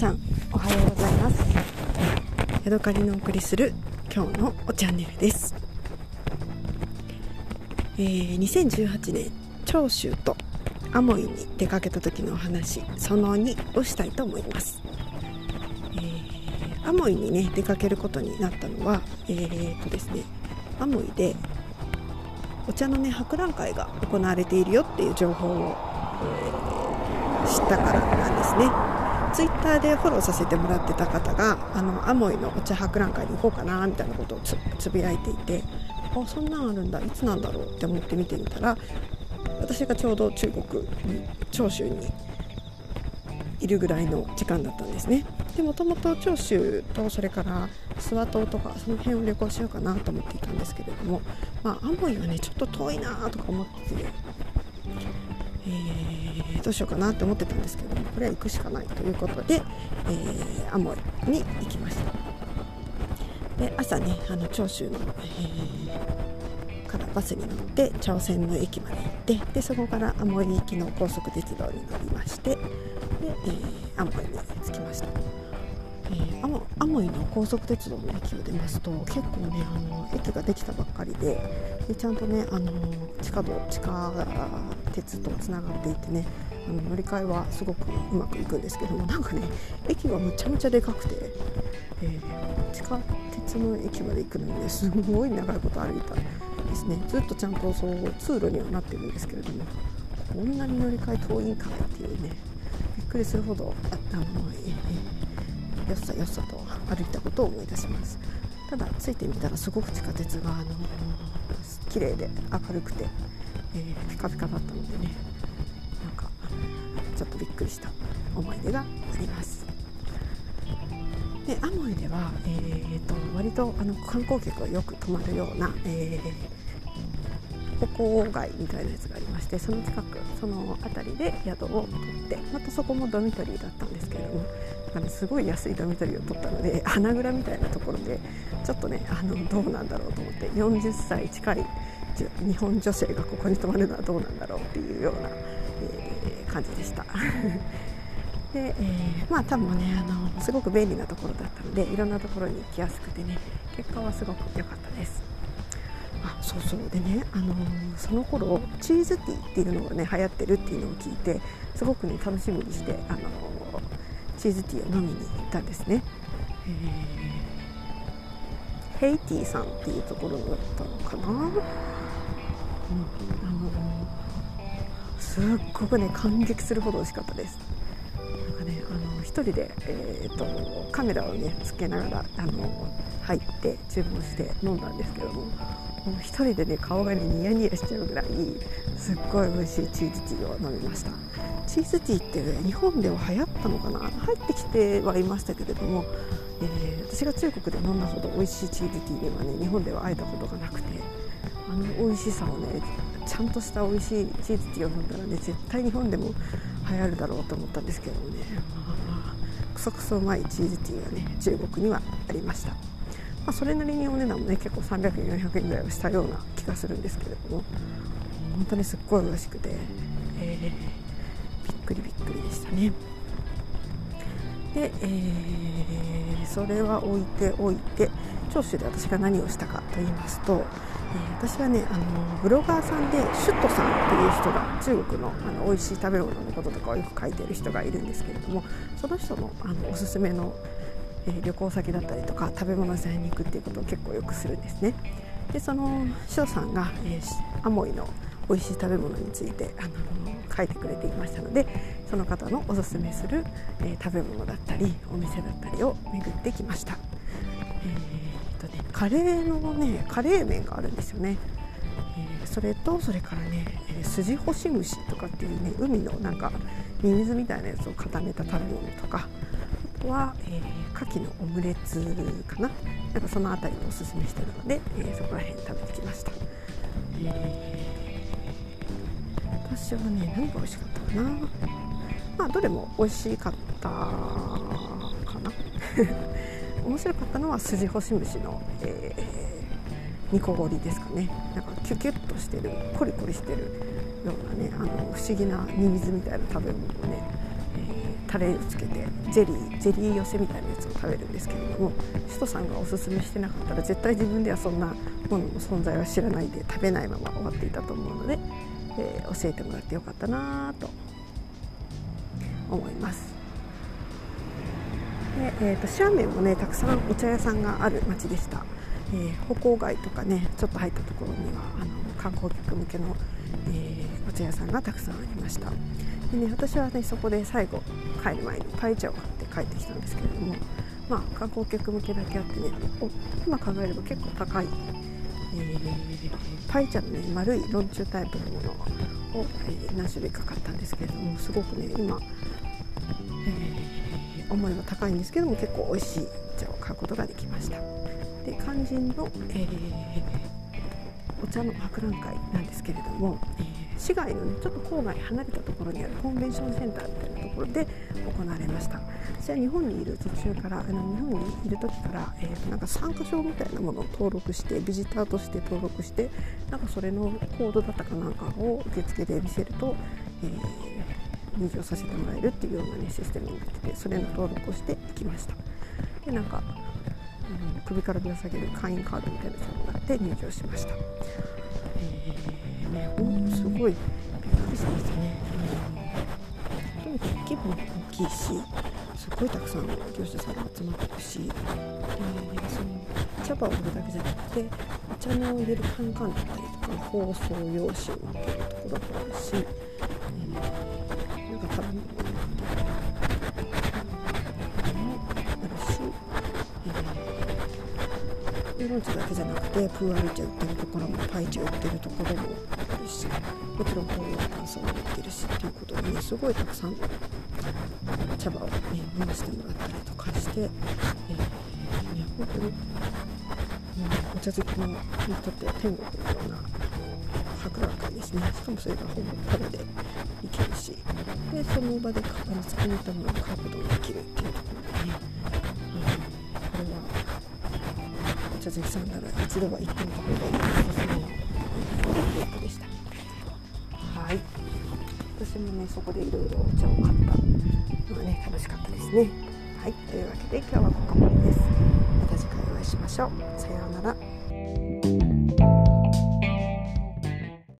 さんおはようございます。ヤドカリのお送りする今日のおチャンネルです、えー、2018年長州とアモイに出かけた時のお話その2をしたいと思います、えー、アモイにね出かけることになったのはえー、とですねアモイでお茶のね博覧会が行われているよっていう情報を、えー、知ったからなんですね。ツイッターでフォローさせてもらってた方があのアモイのお茶博覧会に行こうかなみたいなことをつぶやいていてあそんなんあるんだいつなんだろうって思って見てみたら私がちょうど中国に長州にいるぐらいの時間だったんですね。でもともと長州とそれから諏訪島とかその辺を旅行しようかなと思っていたんですけれどもまあアモイはねちょっと遠いなとか思ってて、えー、どうしようかなって思ってたんですけどこれは行くしかないということで、えー、アモイに行きました。で朝ねあの長州の、えー、からバスに乗って朝鮮の駅まで行ってでそこからアモイ行きの高速鉄道に乗りましてで、えー、アモイに着きました。えー、アモイの高速鉄道の駅を出ますと結構ねあの駅ができたばっかりででちゃんとねあの地下道地下鉄とつながっていてね。あの乗り換えはすごくうまくいくんですけどもなんかね駅がむちゃむちゃでかくて、えー、地下鉄の駅まで行くのにねすごい長いこと歩いたんですね。ずっとちゃんとそう通路にはなってるんですけれどもこんなに乗り換え遠いんかいっていうねびっくりするほどああの、えーよっさよっさと歩いたことを思い出します。ただついてみたらすごく地下鉄があの綺麗で明るくて、えー、ピカピカだったのでねなんかちょっとびっくりした思い出があります。でアモイでは、えーと、割とあの観光客がよく泊まるような、えー、歩行街みたいなやつがありましてその近くその辺りで宿を取ってまたそこもドミトリーだったんですけれどもあのすごい安いドミトリーを取ったので花蔵みたいなところでちょっとねあのどうなんだろうと思って40歳近い日本女性がここに泊まるのはどうなんだろうっていうような、えー、感じでした。で、えー、まあ多分ねあのすごく便利なところだったのでいろんなところに行きやすくてね結果はすごく良かったです。あそうそうでね、あのー、その頃チーズティーっていうのがね流行ってるっていうのを聞いてすごくね楽しみにして、あのーチーズティーを飲みに行ったんですね、えー、ヘイティさんっていうところだったのかな、あのすっごくね感激するほど美味しかったです。なんかねあの一人で、えーと、カメラをねつけながらあの入って注文して飲んだんですけどももう一人でね顔がねニヤニヤしちゃうぐらいすっごい美味しいチーズティーを飲みました。チーズティーって、ね日本では流行ったのかな？入ってきてはいましたけれども、えー、私が中国で飲んだほど美味しいチーズティーにはね日本では会えたことがなくあの美味しさをねちゃんとした美味しいチーズティーを飲んだらね絶対日本でも流行るだろうと思ったんですけどもね、クソクソうまいチーズティーがね中国にはありました、まあ、それなりにお値段もね結構300円400円ぐらいはしたような気がするんですけれども。本当にすっごい美味しくて、えーくりびっくりでしたね。で、えー、それは置いておいて長州で私が何をしたかと言いますと、え、私はねあのブロガーさんでシュットさんっていう人が中国のあの美味しい食べ物のこととかをよく書いてる人がいるんですけれどもその人のあのおすすめの、え、旅行先だったりとか食べ物屋さんに行くっていうことを結構よくするんですね。でそのシュさんが、えー、アモイの美味しい食べ物についてあの書いてくれていましたのでその方のおすすめする、えー、食べ物だったりお店だったりを巡ってきました、えーとね、カレーのねカレー麺があるんですよね、えー、それとそれからね、えー、スジホシムシとかっていうね海のなんかミミズみたいなやつを固めた食べ物とかあとは、えー、牡蠣のオムレツかな。なんかその辺りをおすすめしてるので、え、そこら辺食べてきました、えー私はね何が美味しかったかな。まあどれも美味しかったかな。面白かったのはスジホシムシの、えー、煮こごりですかね。なんかキュキュッとしてるコリコリしてるようなねあの不思議なミミズみたいな食べ物をね、え、タレをつけてゼリーゼリー寄せみたいなやつを食べるんですけれども首都さんがおすすめしてなかったら絶対自分ではそんなものの存在は知らないで食べないまま終わっていたと思うので、えー、教えてもらってよかったなと思います。でえーと、シャーメンもねたくさんお茶屋さんがある町でした、えー、歩行街とかねちょっと入ったところにはあの観光客向けの、えー、お茶屋さんがたくさんありましたで、ね、私はねそこで最後帰る前にパイ茶を買って帰ってきたんですけれどもまあ観光客向けだけあってね今考えれば結構高い、えー、パイ茶のね丸いロンチュータイプのものを、え、何種類か買ったんですけれどもすごくね今、え、思いは高いんですけども結構美味しいお茶を買うことができました。で肝心の、えお茶の博覧会なんですけれども、え、市外の、ね、ちょっと郊外離れたところにあるコンベンションセンターみたいなところで行われました私は日本にいる途中からあの日本にいる時から、えー、なんか参加証みたいなものを登録してビジターとして登録してなんかそれのコードだったかなんかを受付で見せると、えー、入場させてもらえるっていうような、ね、システムになっててそれの登録をして行きましたでなんかうん、首からぶら下げる会員カードみたいなのがあって入場しました。えー、ね、ほんとすごいびっくりしましたね。大きいし、すっごいたくさんの業者さんが集まってるし、でその茶葉を売るだけじゃなくて、お茶の入れるカンカンだったりとか、包装用紙を売ってるところもあるし、えー、なんか多分ウーロン茶だけじゃなくてプーアル茶売ってるところもパイ茶売ってるところもある。しもちろんこういう乾燥も売ってるしっていうことでねすごいたくさん茶葉をね回してもらったりとかして、えー、ね、本当に、うん、お茶好きのにとっては天国のような博覧会ですね。しかもそれがほぼタダで行けるしでその場であの作りにったものを買うことができるっていうところでね、うん、これはお茶好きさんなら一度は行ってみた方がいいおす。もねそこでいろいろお茶を買った。のがね楽しかったですね。はいというわけで今日はここまでです。また次回お会いしましょう。さようなら。